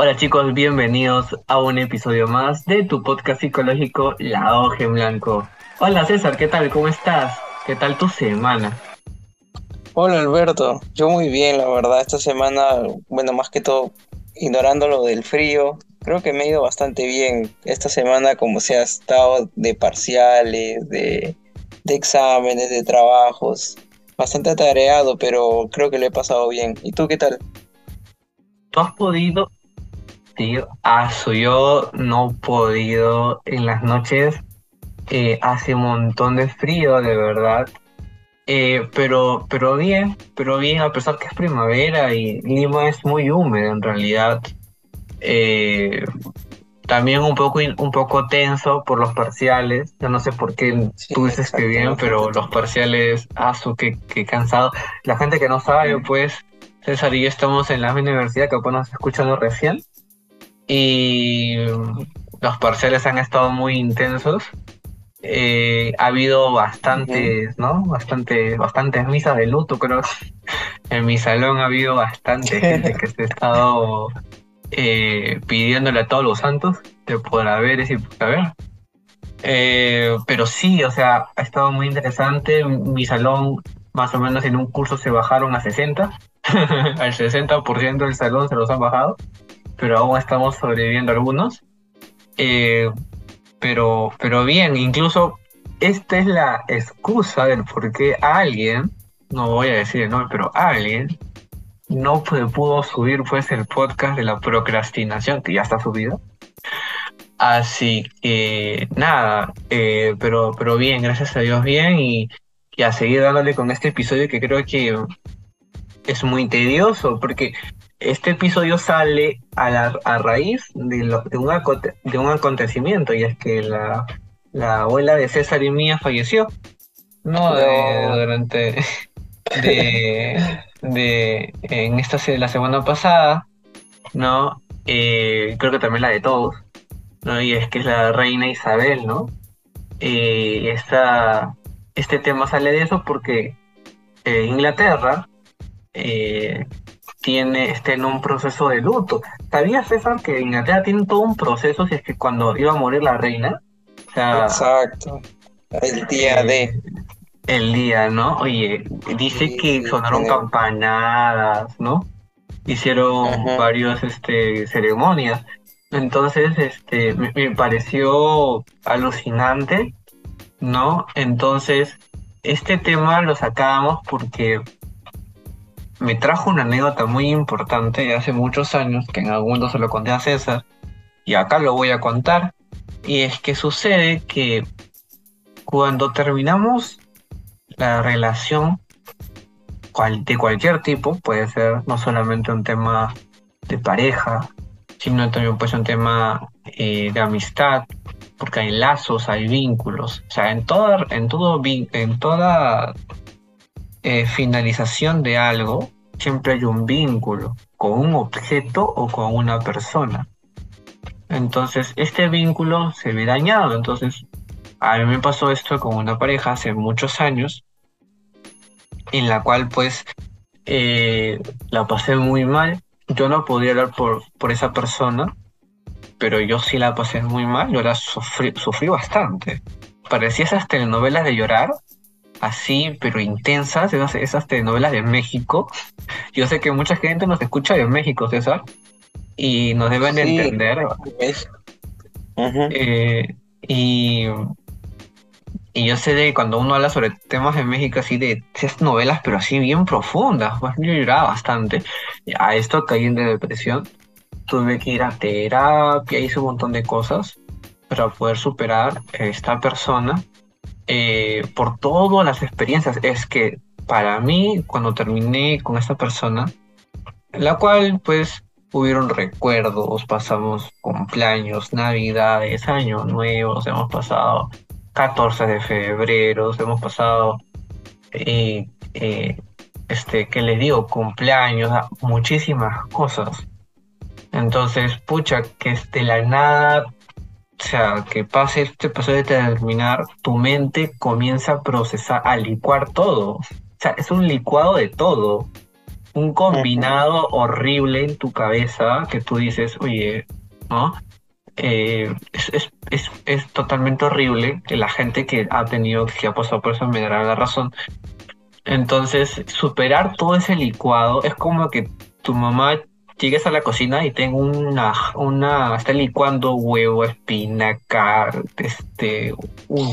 Hola chicos, bienvenidos a un episodio más de tu podcast psicológico La Hoja en Blanco. Hola César, ¿qué tal? ¿Cómo estás? ¿Qué tal tu semana? Hola Alberto, yo muy bien, la verdad. Esta semana, bueno, más que todo, ignorando lo del frío, creo que me ha ido bastante bien. Esta semana, como se ha estado de parciales, de, de exámenes, de trabajos, bastante atareado, pero creo que lo he pasado bien. ¿Y tú qué tal? ¿Tú has podido Tío, ah, yo no he podido en las noches. Eh, hace un montón de frío, de verdad. Eh, pero, pero bien, pero bien, a pesar que es primavera y Lima es muy húmedo en realidad. Eh, también un poco, un poco tenso por los parciales. Yo no sé por qué tú dices que bien, pero los parciales, ah, su, qué, qué cansado. La gente que no sabe, pues, César y yo estamos en la misma universidad que apenas escuchando recién y los parciales han estado muy intensos. Eh, ha habido bastantes, ¿no? Bastante, bastantes misas de luto, creo. En mi salón ha habido bastante gente que se ha estado eh, pidiéndole a todos los santos de por haber y por haber. Eh, pero sí, o sea, ha estado muy interesante. Mi salón, más o menos en un curso se bajaron a 60. Al 60% del salón se los han bajado pero aún estamos sobreviviendo algunos. Eh, pero, pero bien, incluso esta es la excusa del por qué alguien, no voy a decir el nombre, pero alguien no pudo subir pues el podcast de la procrastinación, que ya está subido. Así que nada, eh, pero, pero bien, gracias a Dios bien y, y a seguir dándole con este episodio que creo que es muy tedioso porque este episodio sale a, la, a raíz de, de, un, de, un, acontecimiento, y es que la, la, abuela de César y mía falleció. No, durante. De, de, en esta la semana pasada, ¿no? Eh, creo que también la de todos, ¿no? Y es que es la reina Isabel, ¿no? Eh, esta, este tema sale de eso porque eh, Inglaterra eh, tiene, está en un proceso de luto. ¿Sabías, César, que Inglaterra tiene todo un proceso si es que cuando iba a morir la reina? Exacto. El día de. El día, ¿no? Oye, dice que sonaron campanadas, ¿no? Hicieron varios este, ceremonias. Entonces, este, me, me pareció alucinante, ¿no? Entonces, este tema lo sacábamos porque me trajo una anécdota muy importante de hace muchos años, que en algunos se lo conté a César, y acá lo voy a contar, y es que sucede que cuando terminamos la relación de cualquier tipo, puede ser no solamente un tema de pareja, sino también puede ser un tema eh, de amistad, porque hay lazos, hay vínculos, o sea, en toda, en todo, en toda eh, finalización de algo, siempre hay un vínculo con un objeto o con una persona. Entonces, este vínculo se ve dañado. Entonces, a mí me pasó esto con una pareja hace muchos años, en la cual pues eh, la pasé muy mal. Yo no podía hablar por, por esa persona, pero yo sí la pasé muy mal. Yo la sufrí, sufrí bastante. Parecía esas telenovelas de llorar, así, pero intensas, esas, esas telenovelas de México. Yo sé que mucha gente nos escucha de México, César, y nos deben entender. Eh, y, y yo sé de cuando uno habla sobre temas de México, así de esas novelas, pero así bien profundas, pues yo lloraba bastante. A esto caí en depresión. Tuve que ir a terapia, hice un montón de cosas para poder superar esta persona eh, por todas las experiencias. Es que para mí, cuando terminé con esta persona, la cual pues hubieron recuerdos, pasamos cumpleaños, navidades, años nuevos, hemos pasado 14 de febrero, hemos pasado, eh, eh, este, ¿qué les digo? Cumpleaños, muchísimas cosas. Entonces, pucha, que de la nada o sea, que pase este proceso de terminar, tu mente comienza a procesar, a licuar todo. O sea, es un licuado de todo. un combinado horrible en tu cabeza que tú dices, oye, ¿no? Eh, es, es, es, es, totalmente horrible que la gente que ha tenido, que ha pasado por eso me dará la razón. Entonces, superar todo ese licuado es como que tu mamá llegues a la cocina y tengo una, una, está licuando huevo, espinaca, este, un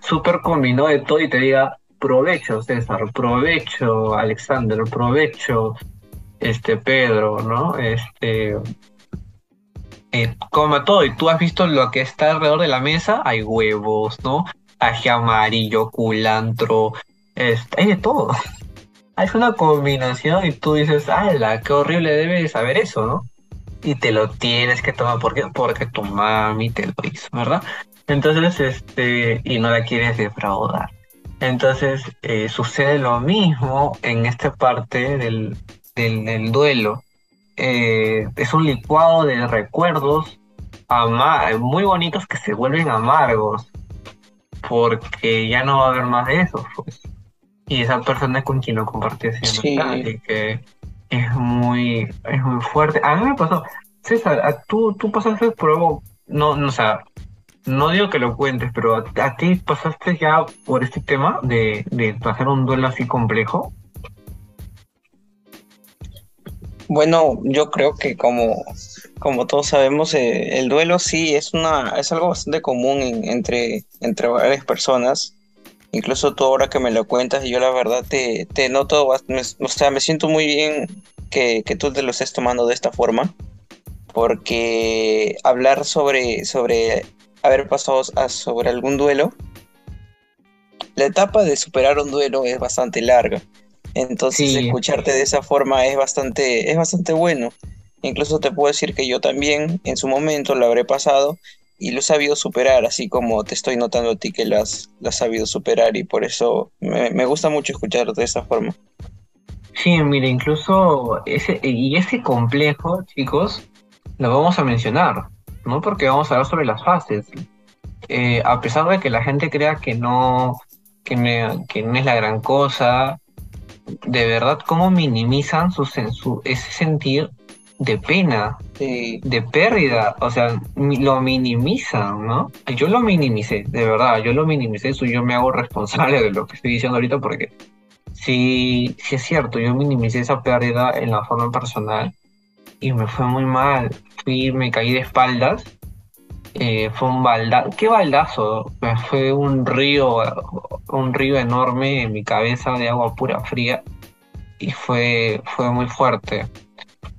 súper combinado de todo y te diga, provecho César, provecho Alexander, provecho este Pedro, ¿no? Este, eh, come todo y tú has visto lo que está alrededor de la mesa, hay huevos, ¿no? Ají amarillo, culantro, este, hay de todo. Es una combinación y tú dices, ¡ala! ¡Qué horrible debe saber eso, ¿no? Y te lo tienes que tomar porque, porque tu mami te lo hizo, ¿verdad? Entonces, este, y no la quieres defraudar. Entonces, eh, sucede lo mismo en esta parte del, del, duelo. Eh, es un licuado de recuerdos muy bonitos que se vuelven amargos porque ya no va a haber más de eso. Pues y esa persona con quien lo compartí así que es muy, es muy fuerte. A mí me pasó, César, tú, tú pasaste por algo, no, no, o sea, no digo que lo cuentes, pero a, ti pasaste ya por este tema de, de hacer un duelo así complejo. Bueno, yo creo que como, como todos sabemos, eh, el duelo sí es una es algo bastante común entre, entre varias personas. Incluso tú ahora que me lo cuentas, yo la verdad te, te noto, o sea, me siento muy bien que, tú te lo estés tomando de esta forma, porque hablar sobre, sobre haber pasado sobre algún duelo, la etapa de superar un duelo es bastante larga. Entonces escucharte de esa forma es bastante, es bastante bueno. Incluso te puedo decir que yo también en su momento lo habré pasado y lo he sabido superar, así como te estoy notando a ti que lo has, sabido superar y por eso me, gusta mucho escuchar de esa forma. Sí, mire, incluso ese, y ese complejo, chicos, lo vamos a mencionar, ¿no? Porque vamos a hablar sobre las fases. Eh, a pesar de que la gente crea que no, que, que no es la gran cosa, de verdad, cómo minimizan su, su, ese sentir de pena, de, pérdida, o sea, lo minimizan, ¿no? Yo lo minimicé, de verdad, yo lo minimicé, eso yo me hago responsable de lo que estoy diciendo ahorita porque sí, sí es cierto, yo minimicé esa pérdida en la forma personal y me fue muy mal, fui, me caí de espaldas, eh, fue un baldazo, ¿qué baldazo? Fue un río, un río enorme en mi cabeza de agua pura fría y fue, fue muy fuerte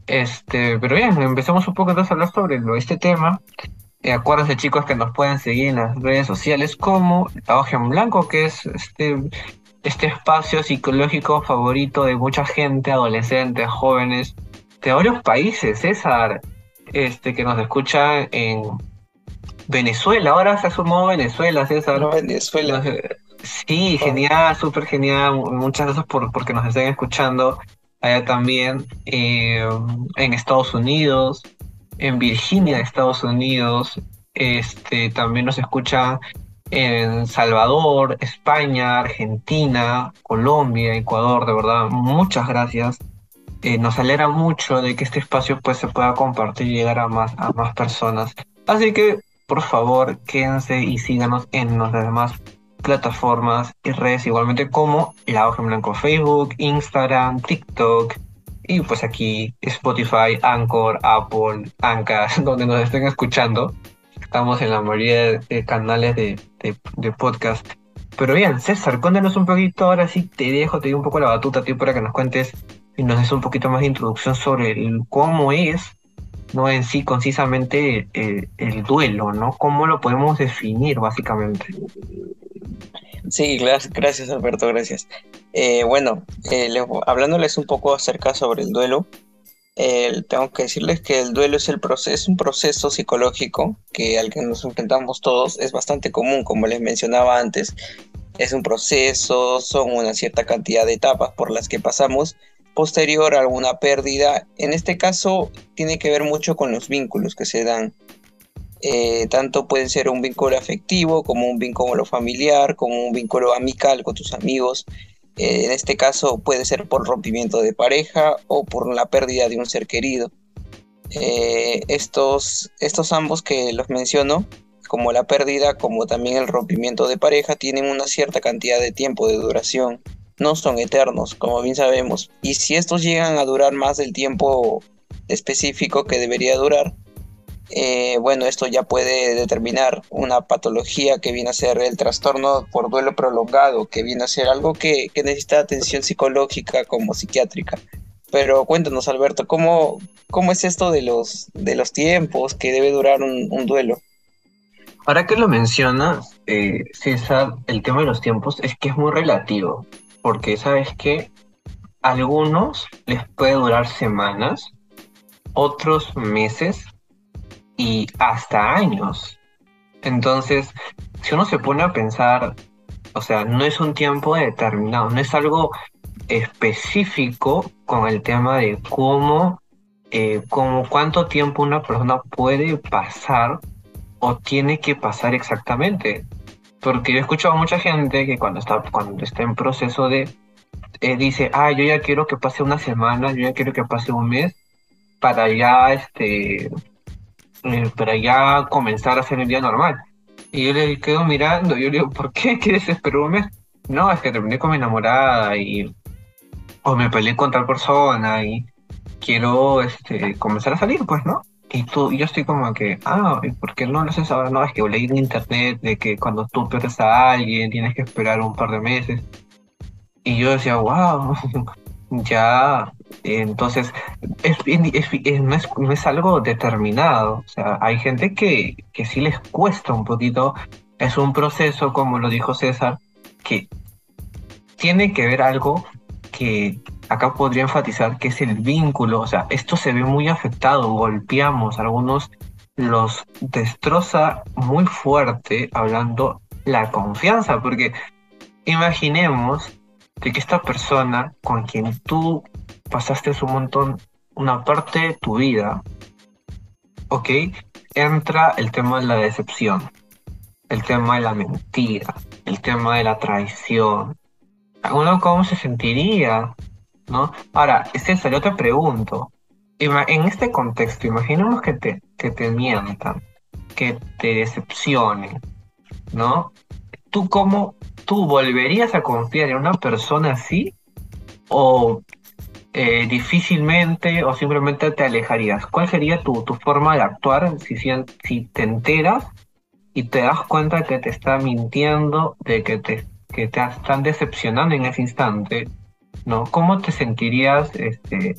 este, pero bien, empezamos un poco entonces a hablar sobre este tema. Eh, acuérdense chicos que nos pueden seguir en las redes sociales como La Hoja en Blanco, que es este, este espacio psicológico favorito de mucha gente, adolescentes, jóvenes, de varios países, César, este, que nos escucha en Venezuela, ahora se ha sumado Venezuela, César. Venezuela. Sí, genial, súper genial. Muchas gracias por porque nos estén escuchando allá también eh, en Estados Unidos, en Virginia, Estados Unidos, este, también nos escuchan en Salvador, España, Argentina, Colombia, Ecuador, de verdad, muchas gracias. Eh, nos alegra mucho de que este espacio pues se pueda compartir y llegar a más, a más personas. Así que, por favor, quédense y síganos en los demás plataformas y redes igualmente como La Hoja en Blanco Facebook, Instagram, TikTok y pues aquí Spotify, Anchor, Apple, Anchor, donde nos estén escuchando. Estamos en la mayoría de, canales de, de, podcast. Pero bien, César, cuéntanos un poquito, ahora sí te dejo, te doy un poco la batuta a ti para que nos cuentes y nos des un poquito más de introducción sobre el, cómo es, no en sí concisamente el, el duelo, ¿no? ¿Cómo lo podemos definir básicamente? Sí, gracias Alberto, gracias. Eh, bueno, eh, hablándoles un poco acerca sobre el duelo, tengo que decirles que el duelo es, el proceso, un proceso psicológico que al que nos enfrentamos todos es bastante común, como les mencionaba antes. Es un proceso, son una cierta cantidad de etapas por las que pasamos posterior a alguna pérdida. En este caso, tiene que ver mucho con los vínculos que se dan eh, tanto puede ser un vínculo afectivo como un vínculo familiar, como un vínculo amical con tus amigos. Eh, en este caso puede ser por rompimiento de pareja o por la pérdida de un ser querido. Eh, estos, estos ambos que los menciono, como la pérdida como también el rompimiento de pareja, tienen una cierta cantidad de tiempo de duración. No son eternos, como bien sabemos. Y si estos llegan a durar más del tiempo específico que debería durar, eh, bueno, esto ya puede determinar una patología que viene a ser el trastorno por duelo prolongado, que viene a ser algo que, necesita atención psicológica como psiquiátrica. Pero cuéntanos, Alberto, ¿cómo, cómo es esto de los, de los tiempos que debe durar un, duelo? Ahora que lo mencionas, eh, César, el tema de los tiempos es que es muy relativo, porque sabes que algunos les puede durar semanas, otros meses y hasta años. Entonces, si uno se pone a pensar, o sea, no es un tiempo determinado, no es algo específico con el tema de cómo, eh, cuánto tiempo una persona puede pasar o tiene que pasar exactamente. Porque yo he escuchado a mucha gente que cuando está, cuando está en proceso de, eh, dice, ah, yo ya quiero que pase una semana, yo ya quiero que pase un mes, para ya, este, eh, para ya comenzar a hacer el día normal. Y yo le quedo mirando, yo le digo, ¿por qué quieres esperar un mes? No, es que terminé con mi enamorada y o me peleé con tal persona y quiero este, comenzar a salir, pues, ¿no? Y tú, yo estoy como que, ah, ¿por qué no lo haces ahora? No, es que leí en internet de que cuando tú pierdes a alguien tienes que esperar un par de meses. Y yo decía, wow, ya entonces, es, no, es, algo determinado. O sea, hay gente que, que sí les cuesta un poquito. Es un proceso, como lo dijo César, que tiene que ver algo que acá podría enfatizar, que es el vínculo. O sea, esto se ve muy afectado, golpeamos, algunos los destroza muy fuerte hablando la confianza, porque imaginemos de que esta persona con quien tú pasaste un montón, una parte de tu vida, ¿ok? Entra el tema de la decepción, el tema de la mentira, el tema de la traición. Uno cómo se sentiría, ¿no? Ahora, César, yo te pregunto, en este contexto, imaginemos que te, que te mientan, que te decepcionen, ¿no? ¿Tú cómo, tú volverías a confiar en una persona así? ¿O eh, difícilmente o simplemente te alejarías? ¿Cuál sería tu, tu forma de actuar si, si te enteras y te das cuenta que te está mintiendo, de que te, que te están decepcionando en ese instante? ¿no? ¿Cómo te sentirías, este,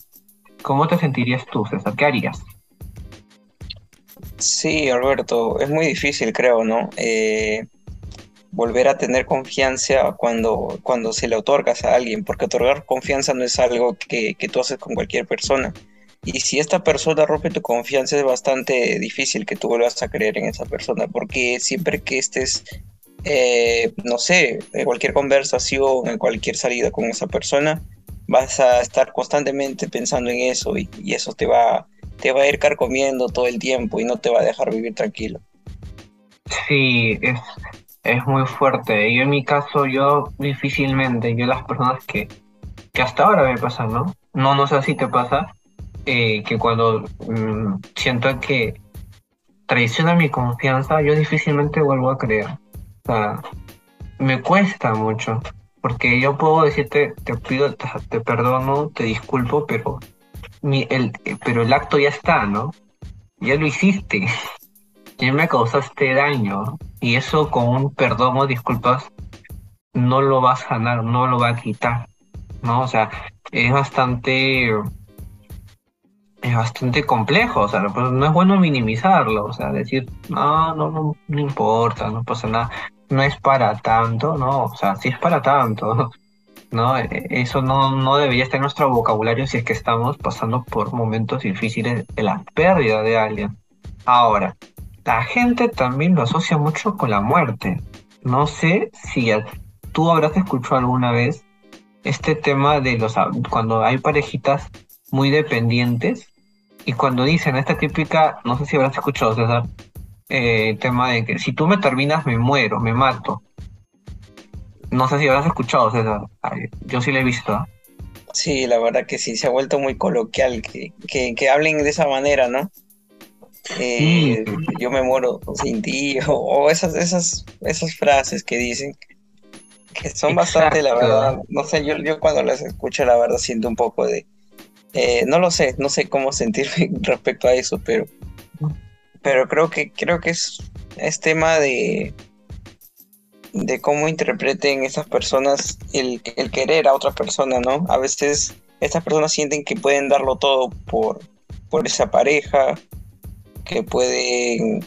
cómo te sentirías tú, César? ¿Qué harías? Sí, Alberto, es muy difícil, creo, ¿no? Eh, volver a tener confianza cuando, cuando se le otorgas a alguien, porque otorgar confianza no es algo que, que tú haces con cualquier persona. Y si esta persona rompe tu confianza es bastante difícil que tú vuelvas a creer en esa persona, porque siempre que estés, eh, no sé, en cualquier conversación, en cualquier salida con esa persona, vas a estar constantemente pensando en eso y, y eso te va, te va a ir carcomiendo todo el tiempo y no te va a dejar vivir tranquilo. Sí, es, es muy fuerte. Y en mi caso, yo difícilmente, yo las personas que, que hasta ahora me pasan, ¿no? No, no sé si te pasa, eh, que cuando mm, siento que traiciona mi confianza, yo difícilmente vuelvo a creer. O sea, me cuesta mucho, porque yo puedo decirte, te pido, te, perdono, te disculpo, pero, mi, el, pero el acto ya está, ¿no? Ya lo hiciste, ya me causaste daño, y eso con un perdón o disculpas no lo va a sanar, no lo va a quitar, ¿no? O sea, es bastante es bastante complejo, o sea, pues no es bueno minimizarlo, o sea, decir, no, no, no, no importa, no pasa nada, no es para tanto, no, o sea, sí es para tanto, ¿no? E, eso no, no debería estar en nuestro vocabulario si es que estamos pasando por momentos difíciles de la pérdida de alguien. Ahora, la gente también lo asocia mucho con la muerte. No sé si tú habrás escuchado alguna vez este tema de los cuando hay parejitas muy dependientes y cuando dicen esta típica, no sé si habrás escuchado César, eh, tema de que si tú me terminas me muero, me mato. No sé si habrás escuchado, César. Yo sí lo he visto. Sí, la verdad que sí, se ha vuelto muy coloquial que, que, hablen de esa manera, ¿no? Eh, yo me muero sin ti, o, esas, esas, esas frases que dicen que son bastante, la verdad, no sé, yo, yo cuando las escucho, la verdad, siento un poco de, eh, no lo sé, no sé cómo sentirme respecto a eso, pero, pero creo que, creo que es, es tema de, de cómo interpreten esas personas el, el, querer a otra persona, ¿no? A veces estas personas sienten que pueden darlo todo por, por esa pareja, que pueden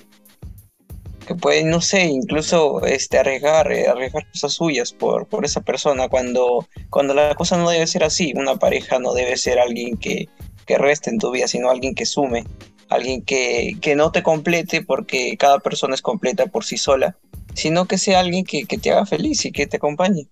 que pueden, no sé, incluso este, arriesgar, eh, arriesgar cosas suyas por, por esa persona, cuando, cuando la cosa no debe ser así. Una pareja no debe ser alguien que, que reste en tu vida, sino alguien que sume, alguien que, que no te complete porque cada persona es completa por sí sola, sino que sea alguien que, que te haga feliz y que te acompañe.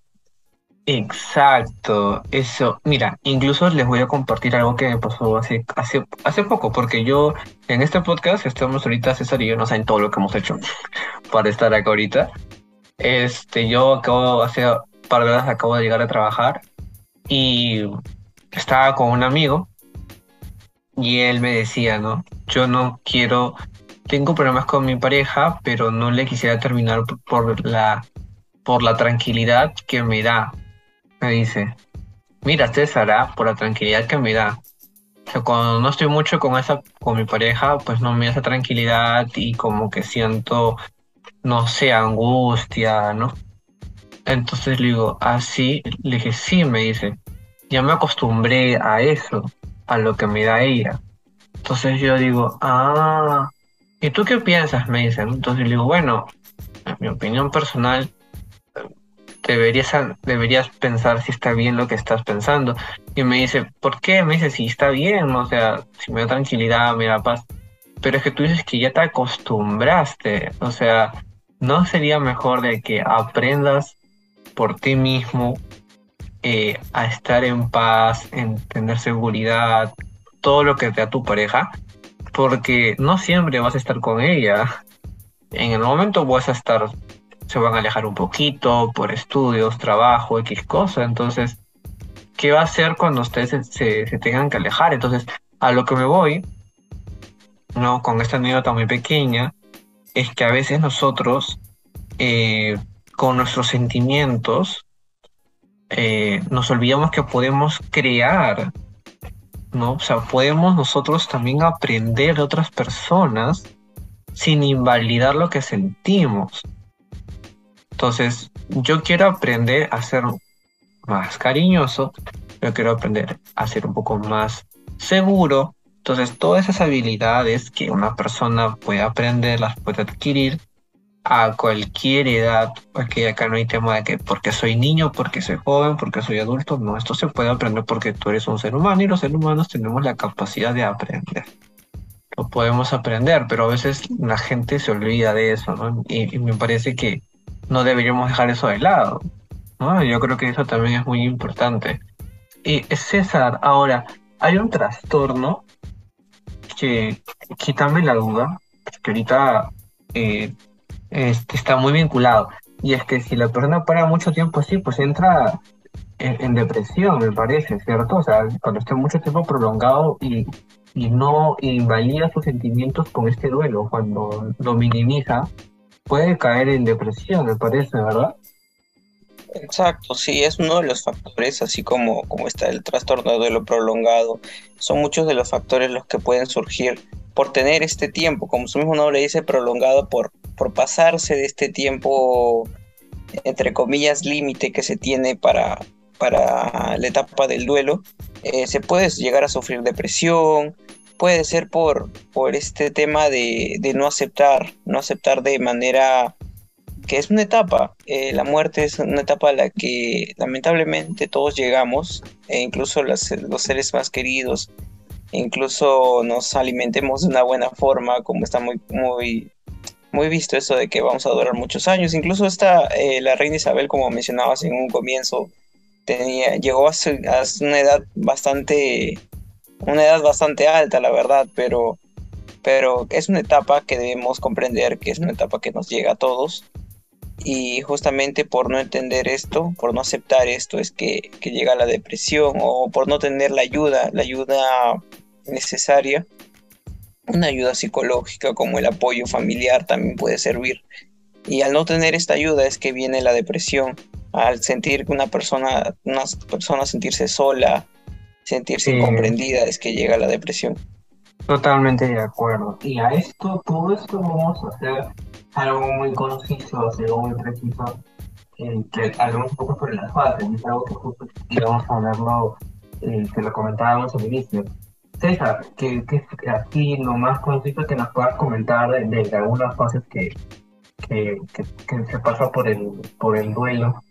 Exacto, eso. Mira, incluso les voy a compartir algo que me pasó hace, hace, hace poco, porque yo en este podcast estamos ahorita, César y yo no saben todo lo que hemos hecho para estar acá ahorita. Este, yo acabo, hace un par de horas acabo de llegar a trabajar y estaba con un amigo y él me decía, ¿no? Yo no quiero, tengo problemas con mi pareja, pero no le quisiera terminar por la, por la tranquilidad que me da me dice, mira César, ¿ah? por la tranquilidad que me da. Cuando no estoy mucho con esa, con mi pareja, pues no me da esa tranquilidad y como que siento, no sé, angustia, ¿no? Entonces le digo, ah, sí, le dije, sí, me dice, ya me acostumbré a eso, a lo que me da ella. Entonces yo digo, ah, ¿y tú qué piensas? Me dice, entonces le digo, bueno, en mi opinión personal, deberías, deberías pensar si está bien lo que estás pensando. Y me dice, ¿por qué? Me dice, si está bien, o sea, si me da tranquilidad, me da paz. Pero es que tú dices que ya te acostumbraste, o sea, ¿no sería mejor de que aprendas por ti mismo eh, a estar en paz, en tener seguridad, todo lo que te da tu pareja? Porque no siempre vas a estar con ella. En el momento vas a estar se van a alejar un poquito por estudios, trabajo, X cosa. Entonces, ¿qué va a hacer cuando ustedes se, tengan que alejar? Entonces, a lo que me voy, ¿no? Con esta anécdota muy pequeña, es que a veces nosotros, eh, con nuestros sentimientos, eh, nos olvidamos que podemos crear, ¿no? O sea, podemos nosotros también aprender de otras personas sin invalidar lo que sentimos. Entonces, yo quiero aprender a ser más cariñoso, yo quiero aprender a ser un poco más seguro. Entonces, todas esas habilidades que una persona puede aprender, las puede adquirir a cualquier edad, porque acá no hay tema de que porque soy niño, porque soy joven, porque soy adulto, no, esto se puede aprender porque tú eres un ser humano y los seres humanos tenemos la capacidad de aprender. Lo podemos aprender, pero a veces la gente se olvida de eso, ¿no? y me parece que no deberíamos dejar eso de lado. ¿no? Yo creo que eso también es muy importante. Y César, ahora, hay un trastorno que, quítame la duda, que ahorita eh, este, está muy vinculado. Y es que si la persona para mucho tiempo así, pues entra en, depresión, me parece, ¿cierto? O sea, cuando esté mucho tiempo prolongado y, y no invalida sus sentimientos con este duelo, cuando lo minimiza, puede caer en depresión, me parece, ¿verdad? Exacto, sí, es uno de los factores, así como, como está el trastorno de duelo prolongado. Son muchos de los factores los que pueden surgir por tener este tiempo, como su mismo nombre dice, prolongado por, por pasarse de este tiempo, entre comillas, límite que se tiene para, para la etapa del duelo. Eh, se puede llegar a sufrir depresión, puede ser por, por este tema de, no aceptar, no aceptar de manera que es una etapa. Eh, la muerte es una etapa a la que lamentablemente todos llegamos, e incluso los seres más queridos, incluso nos alimentemos de una buena forma, como está muy, muy, muy visto eso de que vamos a durar muchos años. Incluso esta, eh, la reina Isabel, como mencionabas en un comienzo, tenía, llegó a, a una edad bastante una edad bastante alta, la verdad, pero, pero es una etapa que debemos comprender que es una etapa que nos llega a todos. Y justamente por no entender esto, por no aceptar esto, es que, que llega la depresión o por no tener la ayuda, la ayuda necesaria, una ayuda psicológica como el apoyo familiar también puede servir. Y al no tener esta ayuda es que viene la depresión, al sentir que una persona, una persona sentirse sola, sentirse incomprendida, es que llega la depresión. Totalmente de acuerdo. Y a esto, todo esto vamos a hacer algo muy conciso, algo muy preciso, eh, que un poco sobre las fases, es algo que justo íbamos a hablarlo, eh, que lo comentábamos al inicio. César, que, que aquí lo más conciso que nos puedas comentar de, algunas fases que, que, que, se pasa por el, por el duelo.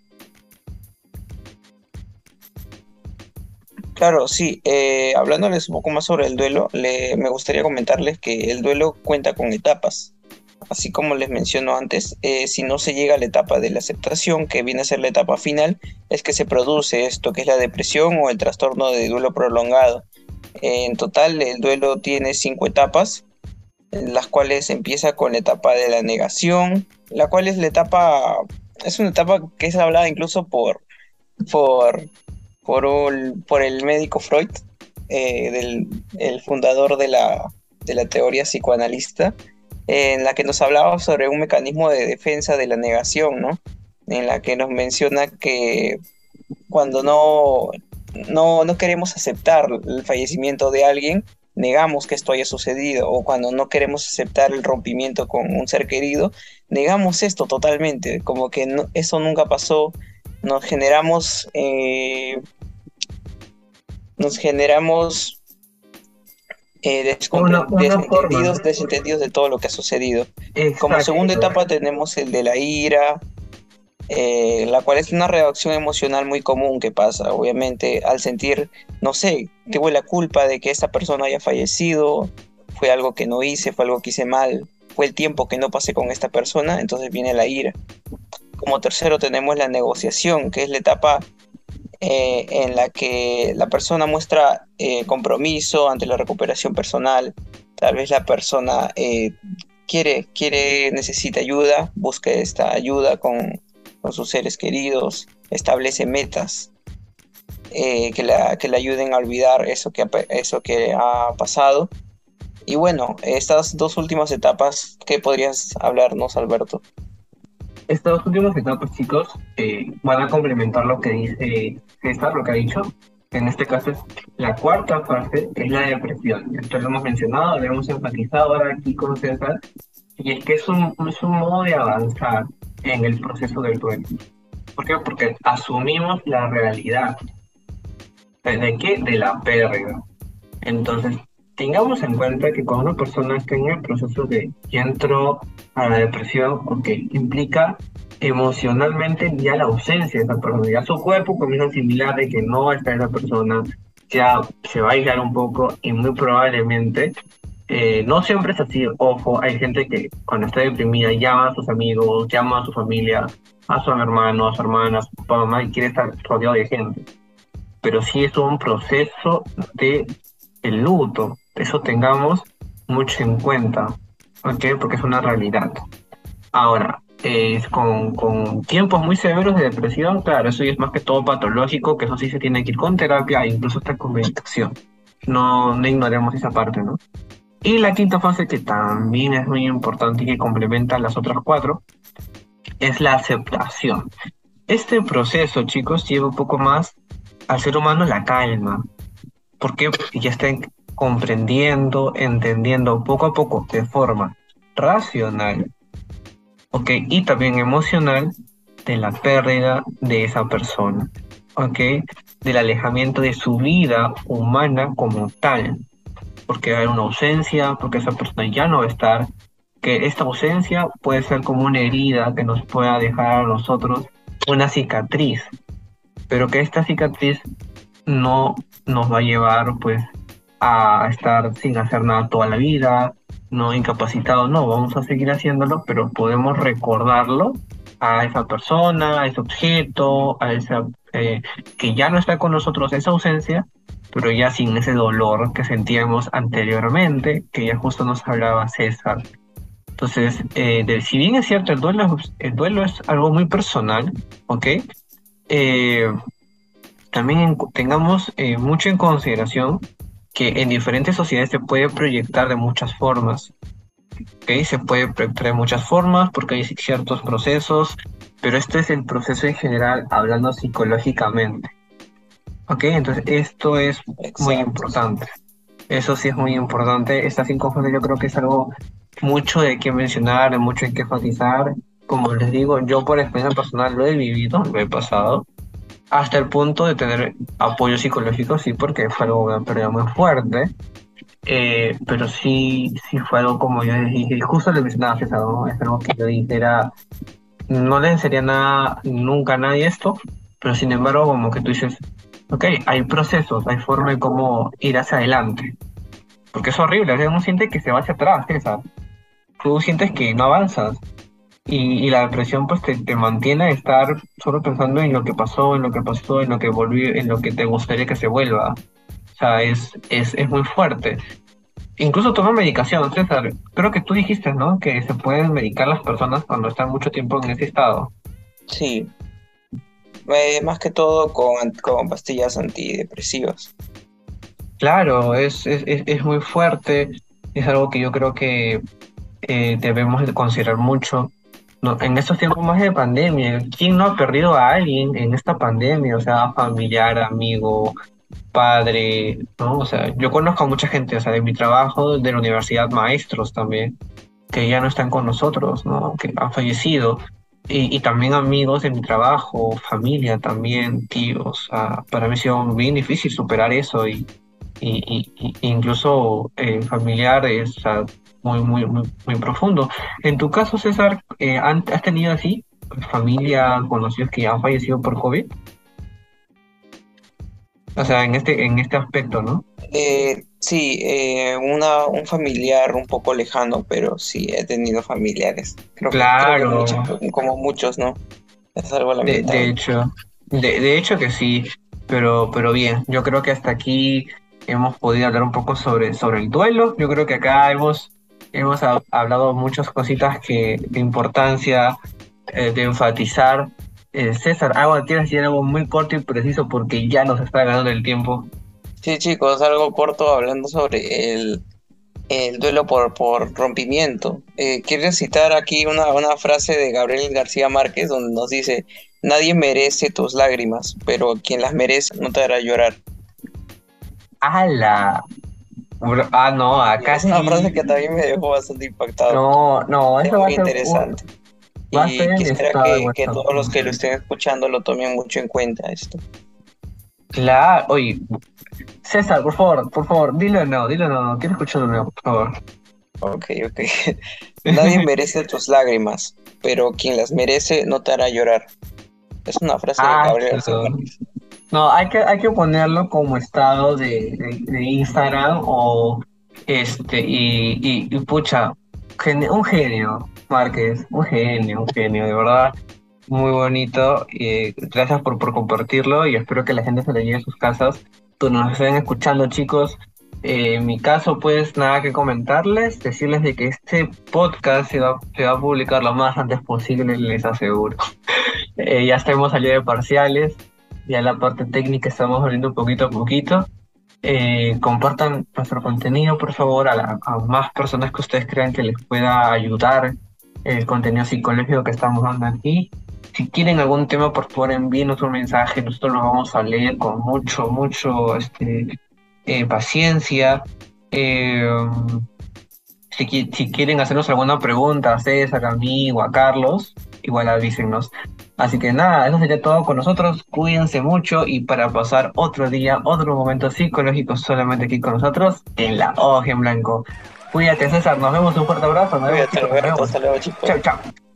Claro, sí. Eh, hablándoles un poco más sobre el duelo, le, me gustaría comentarles que el duelo cuenta con etapas así como les menciono antes, eh, si no se llega a la etapa de la aceptación, que viene a ser la etapa final, es que se produce esto, que es la depresión o el trastorno de duelo prolongado. en total, el duelo tiene cinco etapas, las cuales empieza con la etapa de la negación, la cual es la etapa, es una etapa que es hablada incluso por, por, por, el médico Freud, eh, del, el fundador de la, de la teoría psicoanalista, en la que nos hablaba sobre un mecanismo de defensa de la negación, ¿no? En la que nos menciona que cuando no, no, queremos aceptar el fallecimiento de alguien, negamos que esto haya sucedido, o cuando no queremos aceptar el rompimiento con un ser querido, negamos esto totalmente, como que eso nunca pasó, nos generamos, eh, nos generamos eh, desentendidos, de todo lo que ha sucedido. Como segunda etapa tenemos el de la ira, eh, la cual es una reacción emocional muy común que pasa, obviamente, al sentir, no sé, tengo la culpa de que esta persona haya fallecido, fue algo que no hice, fue algo que hice mal, fue el tiempo que no pasé con esta persona, entonces viene la ira. Como tercero tenemos la negociación, que es la etapa eh, en la que la persona muestra eh, compromiso ante la recuperación personal. Tal vez la persona eh, quiere, quiere, necesita ayuda, busca esta ayuda con, sus seres queridos, establece metas que, la, que le ayuden a olvidar eso que, eso que ha pasado. Y bueno, estas dos últimas etapas, ¿qué podrías hablarnos, Alberto? Estas últimas etapas, chicos, eh, van a complementar lo que dice César, lo que ha dicho. En este caso es la cuarta fase, es la depresión. Esto lo hemos mencionado, lo hemos enfatizado ahora aquí con César. Y es que es un, es un modo de avanzar en el proceso del duelo. ¿Por qué? Porque asumimos la realidad. ¿De qué? De la pérdida. Entonces, tengamos en cuenta que cuando una persona está en el proceso de ya entró a la depresión, ok, implica emocionalmente ya la ausencia de esa persona, ya su cuerpo comienza a asimilar de que no está esa persona, ya se va a aislar un poco y muy probablemente, eh, no siempre es así, ojo, hay gente que cuando está deprimida llama a sus amigos, llama a su familia, a su hermano, a su hermana, a su papá, mamá y quiere estar rodeado de gente. Pero sí es un proceso de el luto, eso tengamos mucho en cuenta, ¿ok? Porque es una realidad. Ahora, con, con, tiempos muy severos de depresión, claro, eso es más que todo patológico, que eso sí se tiene que ir con terapia e incluso hasta con medicación. No, no ignoremos esa parte, ¿no? Y la quinta fase, que también es muy importante y que complementa las otras cuatro, es la aceptación. Este proceso, chicos, lleva un poco más al ser humano la calma. Porque ya estén comprendiendo, entendiendo poco a poco de forma racional, ¿ok? Y también emocional de la pérdida de esa persona, ¿ok? Del alejamiento de su vida humana como tal, porque hay una ausencia, porque esa persona ya no va a estar, que esta ausencia puede ser como una herida que nos pueda dejar a nosotros una cicatriz, pero que esta cicatriz no nos va a llevar pues a estar sin hacer nada toda la vida, no incapacitado, no, vamos a seguir haciéndolo, pero podemos recordarlo a esa persona, a ese objeto, a esa eh, que ya no está con nosotros esa ausencia, pero ya sin ese dolor que sentíamos anteriormente, que ya justo nos hablaba César. Entonces, eh, de- si bien es cierto, el duelo, el duelo es algo muy personal, ¿ok? Eh, también en- tengamos eh, mucho en consideración que en diferentes sociedades se puede proyectar de muchas formas, ¿ok? Se puede proyectar de muchas formas porque hay ciertos procesos, pero este es el proceso en general hablando psicológicamente, ¿ok? Entonces, esto es muy Exacto. importante. Eso sí es muy importante. Estas cinco fases yo creo que es algo mucho de qué mencionar, mucho de qué enfatizar. Como les digo, yo por experiencia personal lo he vivido, lo he pasado, hasta el punto de tener apoyo psicológico, sí, porque fue algo una pérdida muy fuerte. Eh, pero sí, sí fue algo como yo dije, justo le mencionaba César, ¿no? Es algo que yo dije, era, no le enseñaría nada nunca a nadie esto, pero sin embargo, como que tú dices, ok, hay procesos, hay forma de cómo ir hacia adelante. Porque es horrible, o sea, uno siente que se va hacia atrás, César. Tú sientes que no avanzas. Y, y la depresión pues te, te mantiene a estar solo pensando en lo que pasó, en lo que pasó, en lo que volvió, en lo que te gustaría que se vuelva. O sea, es, es, es muy fuerte. Incluso toma medicación, César. Creo que tú dijiste, ¿no? Que se pueden medicar las personas cuando están mucho tiempo en ese estado. Sí. Eh, más que todo con, con pastillas antidepresivas. Claro, es, es, es, es muy fuerte. Es algo que yo creo que eh, debemos de considerar mucho. No, en estos tiempos más de pandemia, ¿quién no ha perdido a alguien en esta pandemia? O sea, familiar, amigo, padre, ¿no? O sea, yo conozco a mucha gente, o sea, de mi trabajo, de la universidad, maestros también, que ya no están con nosotros, ¿no? Que han fallecido. Y, y también amigos de mi trabajo, familia también, tíos. O sea, para mí ha sido bien difícil superar eso y, y, y- incluso eh, familiares, o sea, muy, muy, muy, muy profundo. En tu caso, César, eh, ¿han- ¿has tenido así familia, conocidos que han fallecido por COVID? O sea, en este, en este aspecto, ¿no? Eh, sí, eh, una, un familiar un poco lejano, pero sí he tenido familiares. Creo que, creo que Claro. muchos, como muchos, ¿no? Es algo De, de hecho, de, de hecho que sí, pero, pero bien, yo creo que hasta aquí hemos podido hablar un poco sobre, sobre el duelo. Yo creo que acá hemos, hemos ha- hablado muchas cositas que, de importancia, eh, de enfatizar. Eh, César, algo quieres decir algo muy corto y preciso porque ya nos está ganando el tiempo. Sí, chicos, algo corto hablando sobre el, el duelo por, por rompimiento. Eh, quiero citar aquí una, una frase de Gabriel García Márquez donde nos dice, nadie merece tus lágrimas, pero quien las merece no te hará llorar. ¡Hala! Bro, Ah, no, acá Es una frase que también me dejó bastante impactado. No, no, Es a muy un- interesante. va Y quisiera de que, todos los que lo estén escuchando lo tomen mucho en cuenta esto. Claro, oye, César, por favor, por favor, dilo de nuevo, dilo de nuevo, quiero escucharlo de nuevo, por favor. Ok, ok. Nadie merece tus lágrimas, pero quien las merece no te hará llorar. Es una frase de Ah, Gabriel claro. Márquez. No, hay que, hay que ponerlo como estado de, de, Instagram o este, y, y, y pucha, un genio, Márquez, un genio, un genio, de verdad, muy bonito. eh, gracias por, por compartirlo y espero que la gente se lo lleve a sus casas. Tú nos estén escuchando, chicos. Eh, en mi caso, pues nada que comentarles, decirles de que este podcast se va, se va a publicar lo más antes posible, les aseguro. Eh, ya estamos saliendo de parciales, ya la parte técnica estamos volviendo poquito a poquito. Eh, compartan nuestro contenido, por favor, a, la- a más personas que ustedes crean que les pueda ayudar el contenido psicológico que estamos dando aquí. Si quieren algún tema, por favor, envíenos un mensaje, nosotros lo vamos a leer con mucho, mucho este, eh, paciencia. Eh, si, si quieren hacernos alguna pregunta a César, a mí o a Carlos, igual avísenos. Así que nada, eso sería todo con nosotros. Cuídense mucho y para pasar otro día, otro momento psicológico solamente aquí con nosotros en la hoja en blanco. Cuídate, César. Nos vemos. Un fuerte abrazo. Nos vemos, Cuídate, chicos, nos vemos. Hasta luego, chicos. Chao, chao.